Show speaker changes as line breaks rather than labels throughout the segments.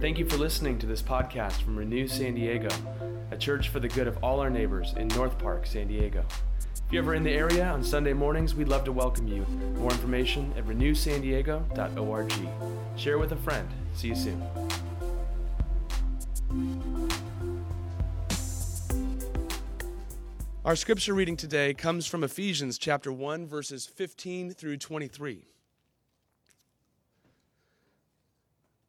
Thank you for listening to this podcast from Renew San Diego, a church for the good of all our neighbors in North Park, San Diego. If you're ever in the area on Sunday mornings, we'd love to welcome you. More information at renewsandiego.org. Share with a friend. See you soon. Our scripture reading today comes from Ephesians chapter 1 verses 15 through 23.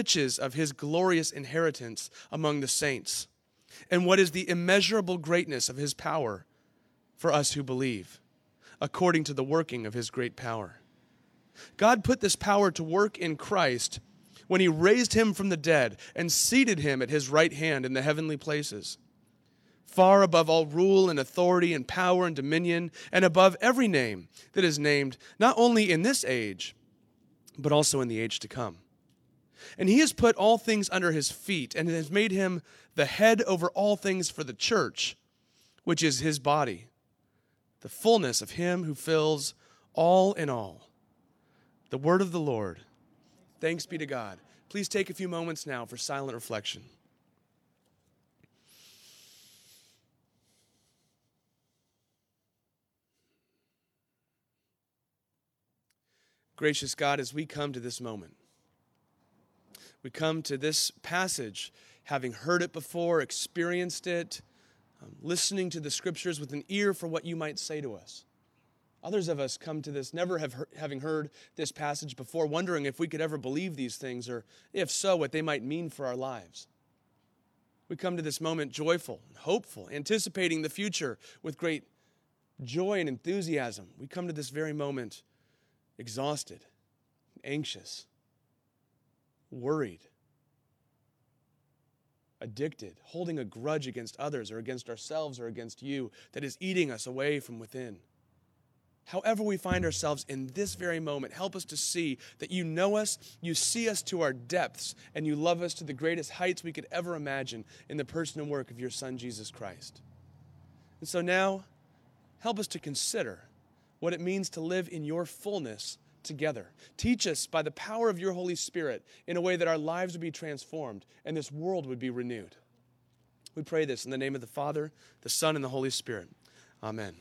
riches of his glorious inheritance among the saints, and what is the immeasurable greatness of his power for us who believe, according to the working of his great power. God put this power to work in Christ when he raised him from the dead and seated him at his right hand in the heavenly places, far above all rule and authority and power and dominion, and above every name that is named, not only in this age, but also in the age to come. And he has put all things under his feet and has made him the head over all things for the church, which is his body, the fullness of him who fills all in all. The word of the Lord. Thanks be to God. Please take a few moments now for silent reflection. Gracious God, as we come to this moment, we come to this passage having heard it before, experienced it, um, listening to the scriptures with an ear for what you might say to us. Others of us come to this never have having heard this passage before, wondering if we could ever believe these things, or if so, what they might mean for our lives. We come to this moment joyful and hopeful, anticipating the future with great joy and enthusiasm. We come to this very moment exhausted, anxious, worried, addicted, holding a grudge against others or against ourselves or against you that is eating us away from within. However, we find ourselves in this very moment, help us to see that you know us, you see us to our depths, and you love us to the greatest heights we could ever imagine in the person and work of your Son, Jesus Christ. And so now, help us to consider what it means to live in your fullness together. Teach us by the power of your Holy Spirit in a way that our lives would be transformed and this world would be renewed. We pray this in the name of the Father, the Son, and the Holy Spirit. Amen.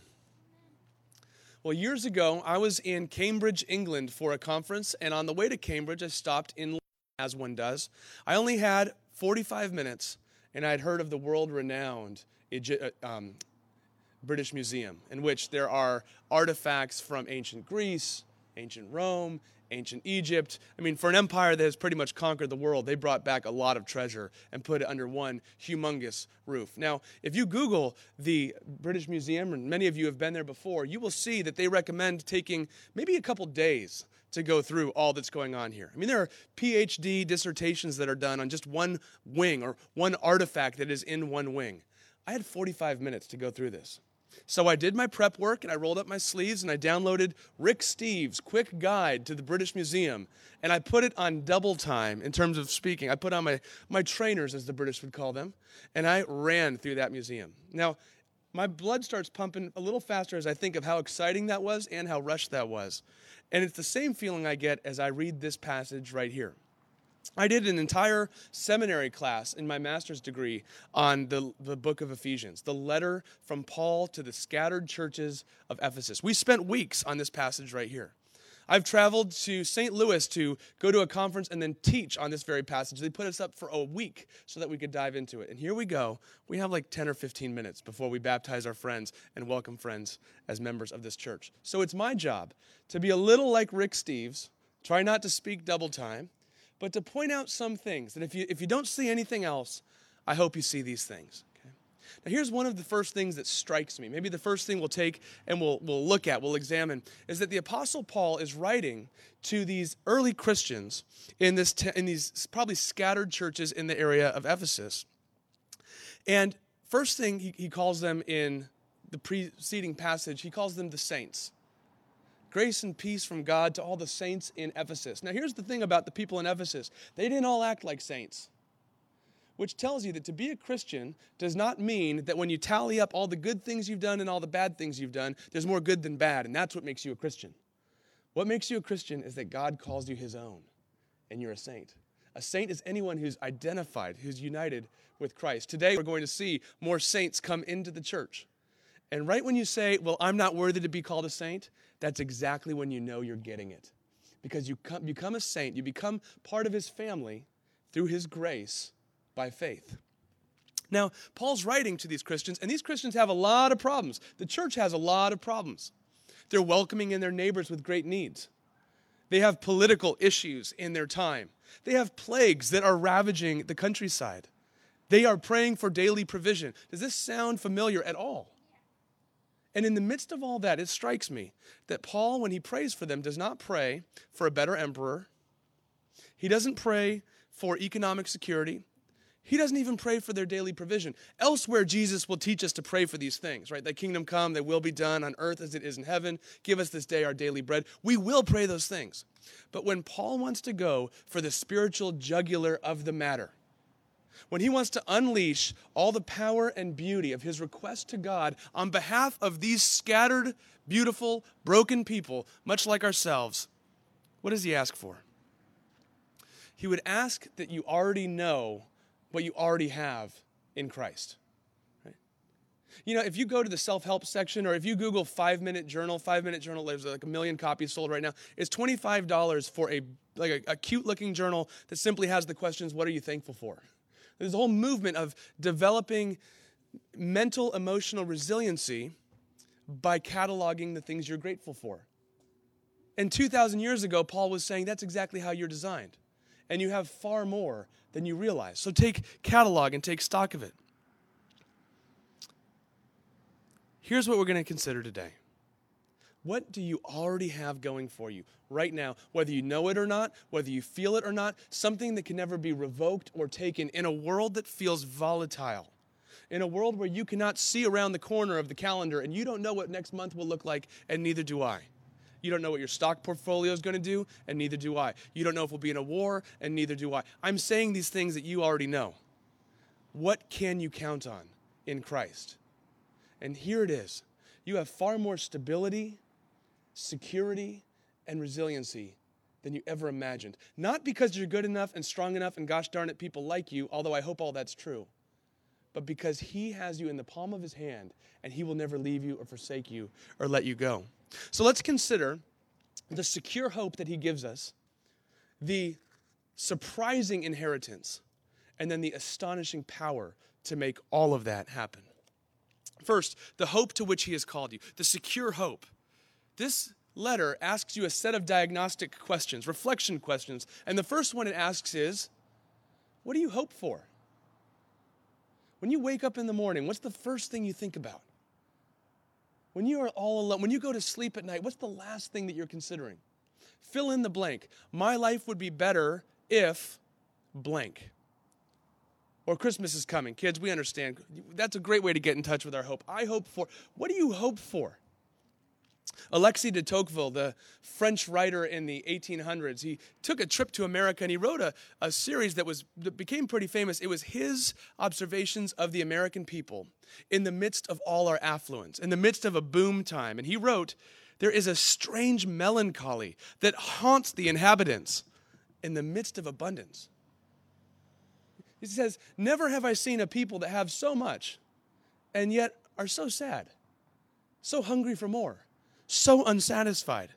Well, years ago, I was in Cambridge, England for a conference, and on the way to Cambridge, I stopped in, as one does. I only had 45 minutes, and I'd heard of the world renowned uh, um, British Museum, in which there are artifacts from ancient Greece, ancient Rome, ancient Egypt. I mean, for an empire that has pretty much conquered the world, they brought back a lot of treasure and put it under one humongous roof. Now, if you Google the British Museum, and many of you have been there before, you will see that they recommend taking maybe a couple days to go through all that's going on here. I mean, there are PhD dissertations that are done on just one wing or one artifact that is in one wing. I had 45 minutes to go through this. So I did my prep work and I rolled up my sleeves and I downloaded Rick Steves' quick guide to the British Museum and I put it on double time in terms of speaking. I put on my, my trainers, as the British would call them, and I ran through that museum. Now, my blood starts pumping a little faster as I think of how exciting that was and how rushed that was. And it's the same feeling I get as I read this passage right here. I did an entire seminary class in my master's degree on the, the book of Ephesians, the letter from Paul to the scattered churches of Ephesus. We spent weeks on this passage right here. I've traveled to St. Louis to go to a conference and then teach on this very passage. They put us up for a week so that we could dive into it. And here we go. We have like 10 or 15 minutes before we baptize our friends and welcome friends as members of this church. So it's my job to be a little like Rick Steves, try not to speak double time but to point out some things. And if you, if you don't see anything else, I hope you see these things. Okay? Now, here's one of the first things that strikes me. Maybe the first thing we'll take and we'll, we'll look at, we'll examine, is that the Apostle Paul is writing to these early Christians in, this te- in these probably scattered churches in the area of Ephesus. And first thing he, he calls them in the preceding passage, he calls them the saints. Grace and peace from God to all the saints in Ephesus. Now, here's the thing about the people in Ephesus they didn't all act like saints which tells you that to be a Christian does not mean that when you tally up all the good things you've done and all the bad things you've done, there's more good than bad, and that's what makes you a Christian. What makes you a Christian is that God calls you his own, and you're a saint. A saint is anyone who's identified, who's united with Christ. Today, we're going to see more saints come into the church. And right when you say, Well, I'm not worthy to be called a saint, that's exactly when you know you're getting it. Because you become a saint, you become part of his family through his grace by faith. Now, Paul's writing to these Christians, and these Christians have a lot of problems. The church has a lot of problems. They're welcoming in their neighbors with great needs. They have political issues in their time. They have plagues that are ravaging the countryside. They are praying for daily provision. Does this sound familiar at all? And in the midst of all that, it strikes me that Paul, when he prays for them, does not pray for a better emperor. He doesn't pray for economic security. He doesn't even pray for their daily provision. Elsewhere, Jesus will teach us to pray for these things, right? Thy kingdom come, thy will be done on earth as it is in heaven. Give us this day our daily bread. We will pray those things. But when Paul wants to go for the spiritual jugular of the matter, when he wants to unleash all the power and beauty of his request to God on behalf of these scattered, beautiful, broken people, much like ourselves, what does he ask for? He would ask that you already know what you already have in Christ. You know, if you go to the self help section or if you Google five minute journal, five minute journal, there's like a million copies sold right now. It's $25 for a, like a, a cute looking journal that simply has the questions, What are you thankful for? There's a whole movement of developing mental emotional resiliency by cataloging the things you're grateful for. And 2,000 years ago, Paul was saying that's exactly how you're designed. And you have far more than you realize. So take catalog and take stock of it. Here's what we're going to consider today. What do you already have going for you right now, whether you know it or not, whether you feel it or not, something that can never be revoked or taken in a world that feels volatile, in a world where you cannot see around the corner of the calendar and you don't know what next month will look like, and neither do I. You don't know what your stock portfolio is going to do, and neither do I. You don't know if we'll be in a war, and neither do I. I'm saying these things that you already know. What can you count on in Christ? And here it is you have far more stability, security, and resiliency than you ever imagined. Not because you're good enough and strong enough, and gosh darn it, people like you, although I hope all that's true, but because He has you in the palm of His hand, and He will never leave you or forsake you or let you go. So let's consider the secure hope that he gives us, the surprising inheritance, and then the astonishing power to make all of that happen. First, the hope to which he has called you, the secure hope. This letter asks you a set of diagnostic questions, reflection questions. And the first one it asks is, What do you hope for? When you wake up in the morning, what's the first thing you think about? When you are all alone, when you go to sleep at night, what's the last thing that you're considering? Fill in the blank. My life would be better if blank. Or Christmas is coming. Kids, we understand. That's a great way to get in touch with our hope. I hope for. What do you hope for? Alexis de Tocqueville, the French writer in the 1800s, he took a trip to America and he wrote a, a series that, was, that became pretty famous. It was his observations of the American people in the midst of all our affluence, in the midst of a boom time. And he wrote, There is a strange melancholy that haunts the inhabitants in the midst of abundance. He says, Never have I seen a people that have so much and yet are so sad, so hungry for more so unsatisfied.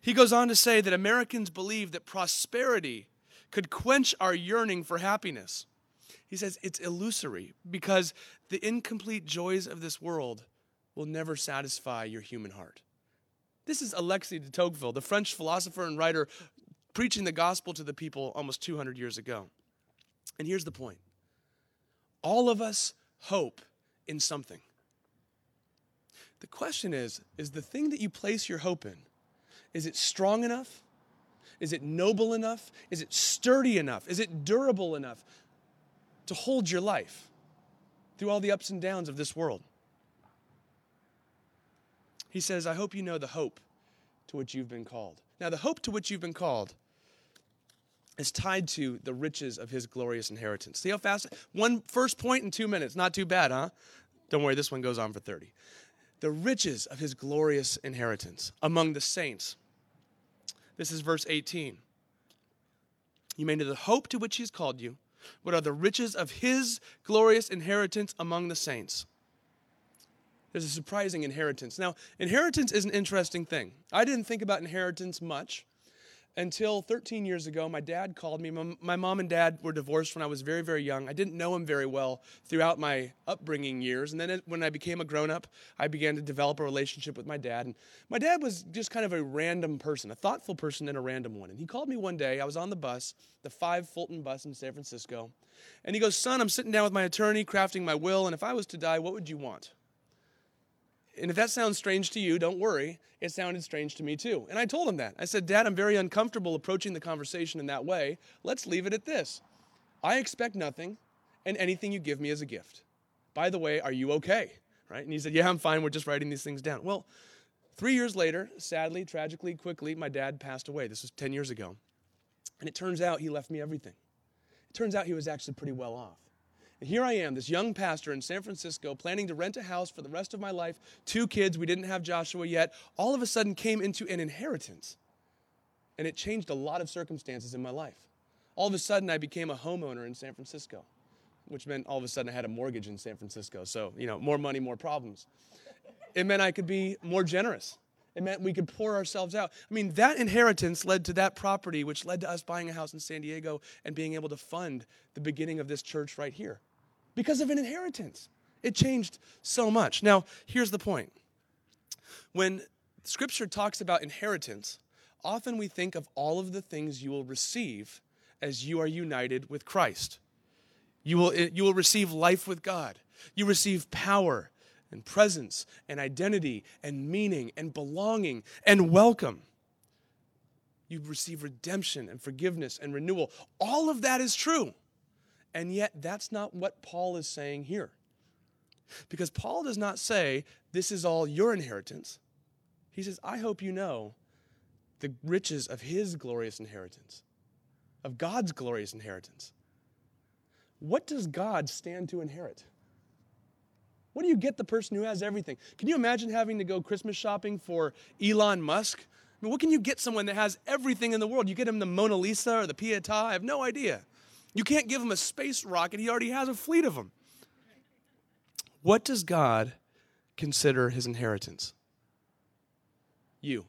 He goes on to say that Americans believe that prosperity could quench our yearning for happiness. He says it's illusory because the incomplete joys of this world will never satisfy your human heart. This is Alexis de Tocqueville, the French philosopher and writer, preaching the gospel to the people almost 200 years ago. And here's the point all of us hope in something. The question is is the thing that you place your hope in is it strong enough? Is it noble enough? Is it sturdy enough? Is it durable enough to hold your life through all the ups and downs of this world? He says, I hope you know the hope to which you've been called. Now, the hope to which you've been called is tied to the riches of his glorious inheritance. See how fast? One first point in two minutes. Not too bad, huh? Don't worry, this one goes on for 30. The riches of his glorious inheritance among the saints. This is verse 18. You may know the hope to which he's called you. What are the riches of his glorious inheritance among the saints? There's a surprising inheritance. Now, inheritance is an interesting thing. I didn't think about inheritance much until 13 years ago. My dad called me. My mom and dad were divorced when I was very, very young. I didn't know him very well throughout my upbringing years. And then when I became a grown up, I began to develop a relationship with my dad. And my dad was just kind of a random person, a thoughtful person and a random one. And he called me one day. I was on the bus, the 5 Fulton bus in San Francisco. And he goes, Son, I'm sitting down with my attorney crafting my will. And if I was to die, what would you want? And if that sounds strange to you, don't worry. It sounded strange to me too. And I told him that. I said, Dad, I'm very uncomfortable approaching the conversation in that way. Let's leave it at this. I expect nothing, and anything you give me is a gift. By the way, are you okay? Right? And he said, Yeah, I'm fine. We're just writing these things down. Well, three years later, sadly, tragically, quickly, my dad passed away. This was 10 years ago. And it turns out he left me everything. It turns out he was actually pretty well off. And here I am, this young pastor in San Francisco, planning to rent a house for the rest of my life. Two kids, we didn't have Joshua yet, all of a sudden came into an inheritance. And it changed a lot of circumstances in my life. All of a sudden, I became a homeowner in San Francisco, which meant all of a sudden I had a mortgage in San Francisco. So, you know, more money, more problems. It meant I could be more generous. It meant we could pour ourselves out. I mean, that inheritance led to that property, which led to us buying a house in San Diego and being able to fund the beginning of this church right here because of an inheritance. It changed so much. Now, here's the point. When scripture talks about inheritance, often we think of all of the things you will receive as you are united with Christ. You will, you will receive life with God. You receive power and presence and identity and meaning and belonging and welcome. You receive redemption and forgiveness and renewal. All of that is true. And yet, that's not what Paul is saying here. Because Paul does not say, This is all your inheritance. He says, I hope you know the riches of his glorious inheritance, of God's glorious inheritance. What does God stand to inherit? What do you get the person who has everything? Can you imagine having to go Christmas shopping for Elon Musk? I mean, what can you get someone that has everything in the world? You get him the Mona Lisa or the Pietà? I have no idea. You can't give him a space rocket, he already has a fleet of them. What does God consider his inheritance? You.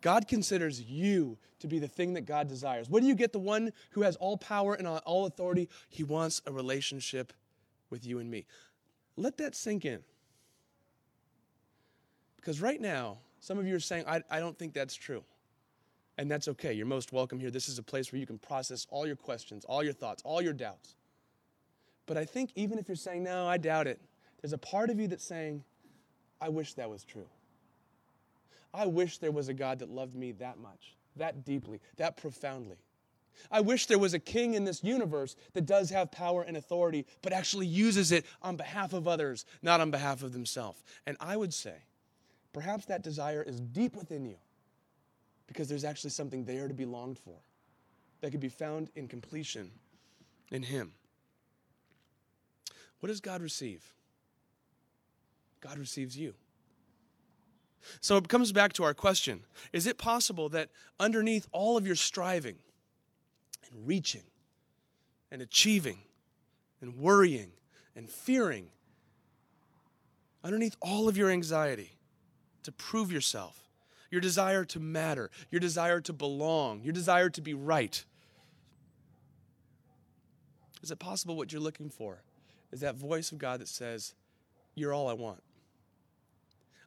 God considers you to be the thing that God desires. What do you get? The one who has all power and all authority. He wants a relationship with you and me. Let that sink in. Because right now, some of you are saying, I, I don't think that's true. And that's okay. You're most welcome here. This is a place where you can process all your questions, all your thoughts, all your doubts. But I think even if you're saying, no, I doubt it, there's a part of you that's saying, I wish that was true. I wish there was a God that loved me that much, that deeply, that profoundly. I wish there was a king in this universe that does have power and authority, but actually uses it on behalf of others, not on behalf of themselves. And I would say, perhaps that desire is deep within you because there's actually something there to be longed for that could be found in completion in Him. What does God receive? God receives you. So it comes back to our question Is it possible that underneath all of your striving and reaching and achieving and worrying and fearing, underneath all of your anxiety to prove yourself, your desire to matter, your desire to belong, your desire to be right. Is it possible what you're looking for is that voice of God that says, You're all I want?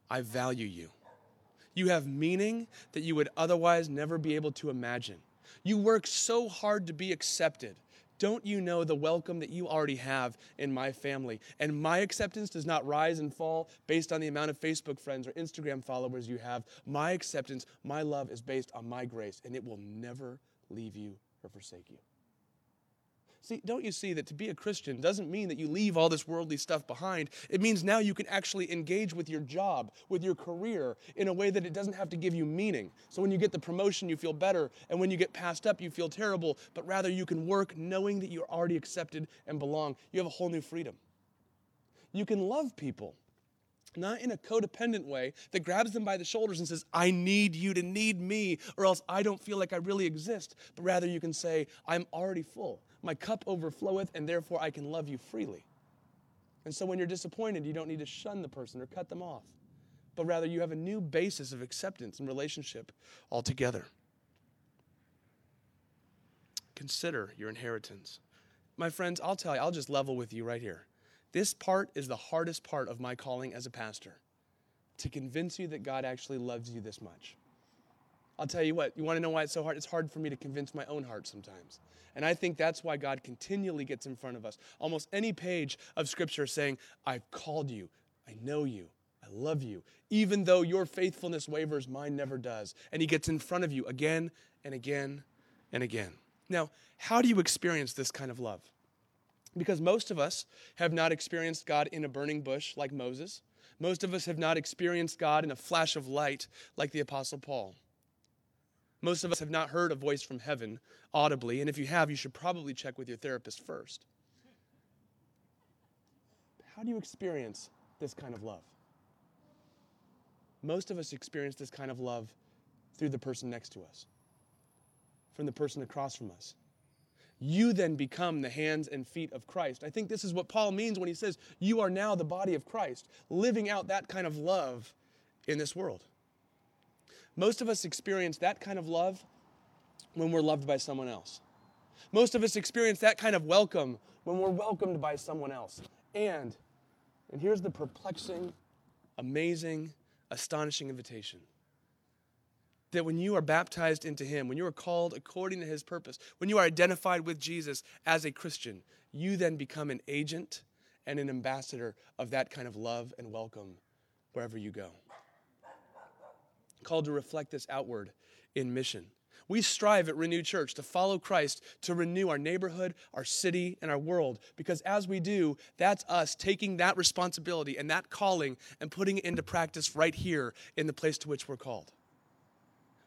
I value you. You have meaning that you would otherwise never be able to imagine. You work so hard to be accepted, Don't you know the welcome that you already have in my family? And my acceptance does not rise and fall based on the amount of Facebook friends or Instagram followers you have. My acceptance, my love is based on my grace, and it will never leave you or forsake you. See, don't you see that to be a Christian doesn't mean that you leave all this worldly stuff behind? It means now you can actually engage with your job, with your career, in a way that it doesn't have to give you meaning. So when you get the promotion, you feel better, and when you get passed up, you feel terrible, but rather you can work knowing that you're already accepted and belong. You have a whole new freedom. You can love people not in a codependent way that grabs them by the shoulders and says, I need you to need me, or else I don't feel like I really exist. But rather, you can say, I'm already full. My cup overfloweth, and therefore I can love you freely. And so when you're disappointed, you don't need to shun the person or cut them off, but rather you have a new basis of acceptance and relationship altogether. Consider your inheritance. My friends, I'll tell you, I'll just level with you right here. This part is the hardest part of my calling as a pastor to convince you that God actually loves you this much. I'll tell you what, you want to know why it's so hard? It's hard for me to convince my own heart sometimes. And I think that's why God continually gets in front of us. Almost any page of Scripture saying, I've called you, I know you, I love you. Even though your faithfulness wavers, mine never does. And He gets in front of you again and again and again. Now, how do you experience this kind of love? Because most of us have not experienced God in a burning bush like Moses. Most of us have not experienced God in a flash of light like the Apostle Paul. Most of us have not heard a voice from heaven audibly, and if you have, you should probably check with your therapist first. How do you experience this kind of love? Most of us experience this kind of love through the person next to us, from the person across from us. You then become the hands and feet of Christ. I think this is what Paul means when he says, You are now the body of Christ, living out that kind of love in this world. Most of us experience that kind of love when we're loved by someone else. Most of us experience that kind of welcome when we're welcomed by someone else. And, and here's the perplexing, amazing, astonishing invitation that when you are baptized into Him, when you are called according to His purpose, when you are identified with Jesus as a Christian, you then become an agent and an ambassador of that kind of love and welcome wherever you go called to reflect this outward in mission. We strive at Renew Church to follow Christ, to renew our neighborhood, our city, and our world. Because as we do, that's us taking that responsibility and that calling and putting it into practice right here in the place to which we're called.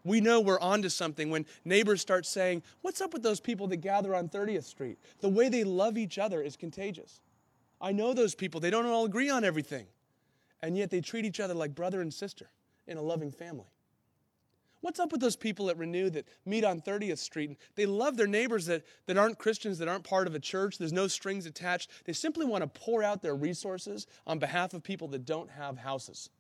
We know we're onto something when neighbors start saying, What's up with those people that gather on 30th Street? The way they love each other is contagious. I know those people, they don't all agree on everything, and yet they treat each other like brother and sister in a loving family. What's up with those people at Renew that meet on 30th Street? And they love their neighbors that, that aren't Christians, that aren't part of a church. There's no strings attached. They simply want to pour out their resources on behalf of people that don't have houses.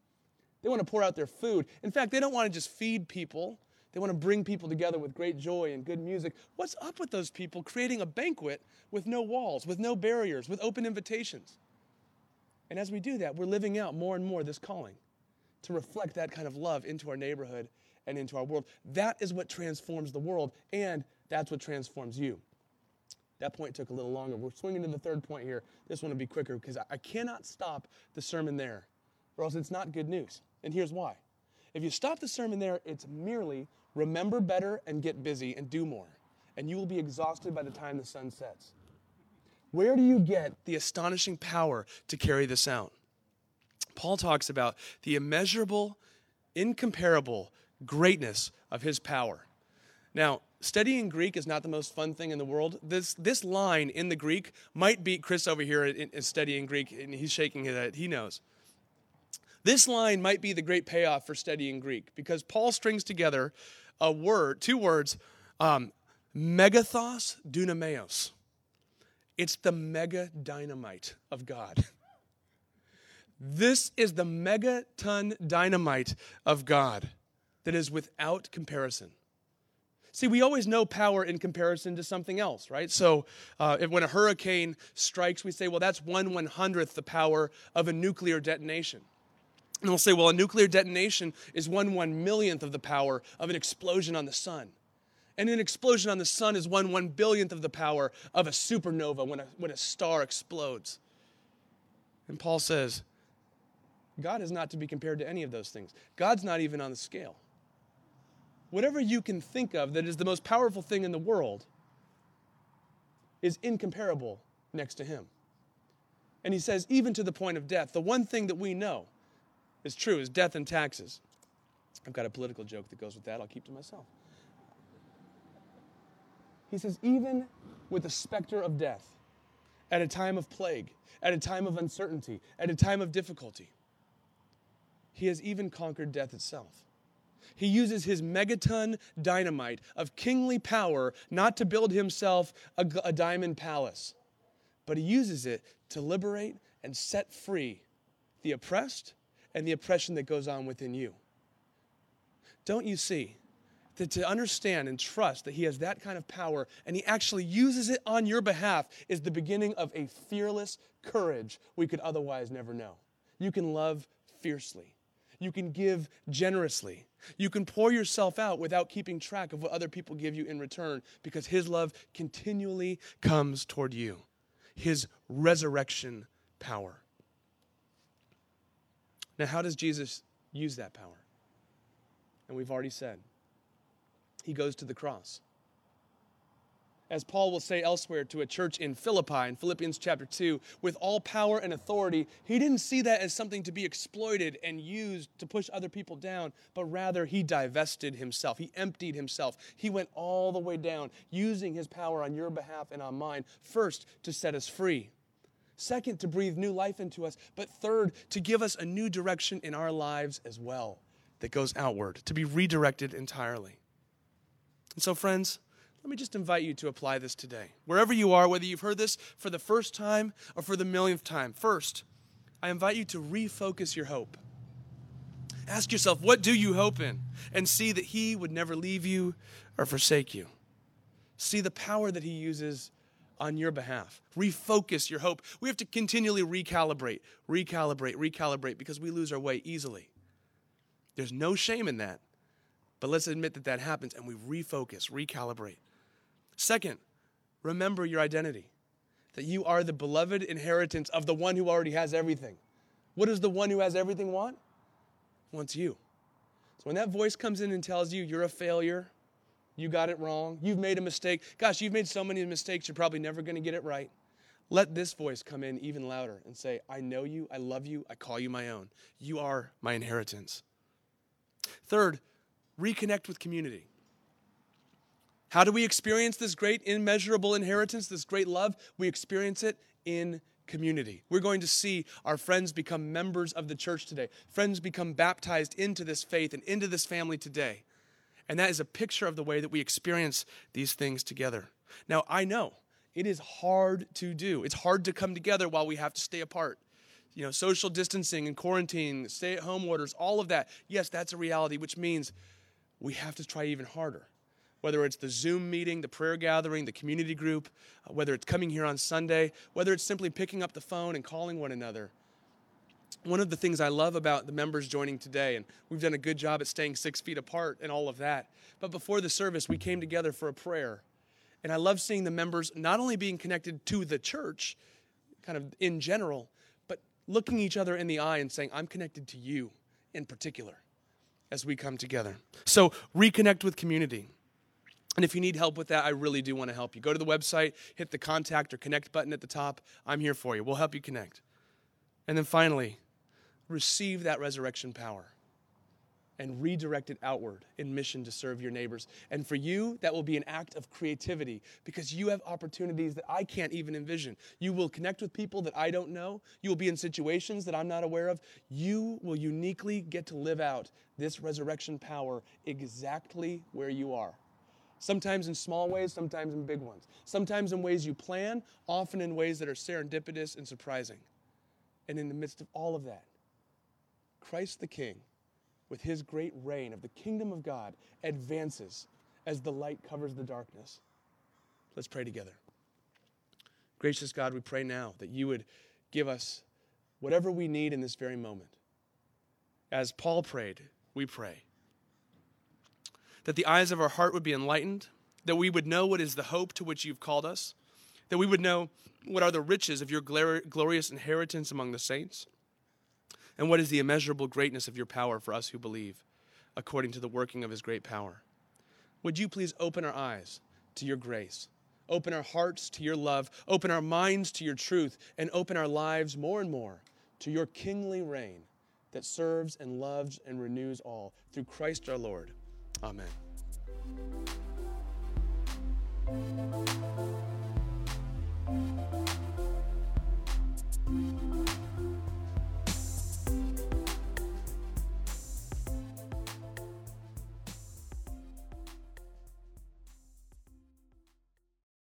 They want to pour out their food. In fact, they don't want to just feed people, they want to bring people together with great joy and good music. What's up with those people creating a banquet with no walls, with no barriers, with open invitations? And as we do that, we're living out more and more this calling to reflect that kind of love into our neighborhood and into our world. That is what transforms the world, and that's what transforms you. That point took a little longer. We're swinging to the third point here. This one will be quicker because I cannot stop the sermon there, or else it's not good news. And here's why. If you stop the sermon there, it's merely remember better and get busy and do more, and you will be exhausted by the time the sun sets. Where do you get the astonishing power to carry this out? Paul talks about the immeasurable, incomparable greatness of his power. Now, studying Greek is not the most fun thing in the world. This, this line in the Greek might beat Chris over here in, in studying Greek, and he's shaking his head. He knows. This line might be the great payoff for studying Greek because Paul strings together a word, two words, um, megathos dunameos. It's the mega dynamite of God. This is the megaton dynamite of God that is without comparison. See, we always know power in comparison to something else, right? So uh, when a hurricane strikes, we say, well, that's one one hundredth the power of a nuclear detonation. And we'll say, well, a nuclear detonation is one one millionth of the power of an explosion on the sun. And an explosion on the sun is one one billionth of the power of a supernova when a, when a star explodes. And Paul says, God is not to be compared to any of those things. God's not even on the scale. Whatever you can think of that is the most powerful thing in the world is incomparable next to him. And he says, even to the point of death, the one thing that we know is true is death and taxes. I've got a political joke that goes with that. I'll keep to myself. He says, even with the specter of death, at a time of plague, at a time of uncertainty, at a time of difficulty, he has even conquered death itself. He uses his megaton dynamite of kingly power not to build himself a, a diamond palace, but he uses it to liberate and set free the oppressed and the oppression that goes on within you. Don't you see that to understand and trust that he has that kind of power and he actually uses it on your behalf is the beginning of a fearless courage we could otherwise never know. You can love fiercely. You can give generously. You can pour yourself out without keeping track of what other people give you in return because His love continually comes toward you. His resurrection power. Now, how does Jesus use that power? And we've already said, He goes to the cross as Paul will say elsewhere to a church in Philippi in Philippians chapter 2, with all power and authority, he didn't see that as something to be exploited and used to push other people down, but rather he divested himself. He emptied himself. He went all the way down, using his power on your behalf and on mine, first to set us free. Second, to breathe new life into us. But third, to give us a new direction in our lives as well that goes outward, to be redirected entirely. And so, friends, let me just invite you to apply this today. Wherever you are, whether you've heard this for the first time or for the millionth time, first, I invite you to refocus your hope. Ask yourself, what do you hope in? And see that He would never leave you or forsake you. See the power that He uses on your behalf. Refocus your hope. We have to continually recalibrate, recalibrate, recalibrate because we lose our way easily. There's no shame in that. But let's admit that that happens and we refocus, recalibrate. Second, remember your identity that you are the beloved inheritance of the one who already has everything. What does the one who has everything want? Wants you. So when that voice comes in and tells you you're a failure, you got it wrong, you've made a mistake, gosh, you've made so many mistakes, you're probably never going to get it right. Let this voice come in even louder and say, I know you, I love you, I call you my own. You are my inheritance. Third, reconnect with community. How do we experience this great immeasurable inheritance, this great love? We experience it in community. We're going to see our friends become members of the church today. Friends become baptized into this faith and into this family today. And that is a picture of the way that we experience these things together. Now, I know it is hard to do. It's hard to come together while we have to stay apart. You know, social distancing and quarantine, stay at home orders, all of that. Yes, that's a reality, which means we have to try even harder whether it's the Zoom meeting, the prayer gathering, the community group, uh, whether it's coming here on Sunday, whether it's simply picking up the phone and calling one another. One of the things I love about the members joining today, and we've done a good job at staying six feet apart and all of that, but before the service, we came together for a prayer. And I love seeing the members not only being connected to the church, kind of in general, but looking each other in the eye and saying, I'm connected to you in particular as we come together. So reconnect with community. And if you need help with that, I really do want to help you. Go to the website, hit the contact or connect button at the top. I'm here for you. We'll help you connect. And then finally, receive that resurrection power and redirect it outward in mission to serve your neighbors. And for you, that will be an act of creativity because you have opportunities that I can't even envision. You will connect with people that I don't know. You will be in situations that I'm not aware of. You will uniquely get to live out this resurrection power exactly where you are. Sometimes in small ways, sometimes in big ones. Sometimes in ways you plan, often in ways that are serendipitous and surprising. And in the midst of all of that, Christ the King, with his great reign of the kingdom of God, advances as the light covers the darkness. Let's pray together. Gracious God, we pray now that you would give us whatever we need in this very moment. As Paul prayed, we pray that the eyes of our heart would be enlightened, that we would know what is the hope to which you've called us, that we would know what are the riches of your glorious inheritance among the saints, and what is the immeasurable greatness of your power for us who believe, according to the working of his great power. Would you please open our eyes to your grace? Open our hearts to your love, open our minds to your truth, and open our lives more and more to your kingly reign that serves and loves and renews all through Christ our Lord. Amen.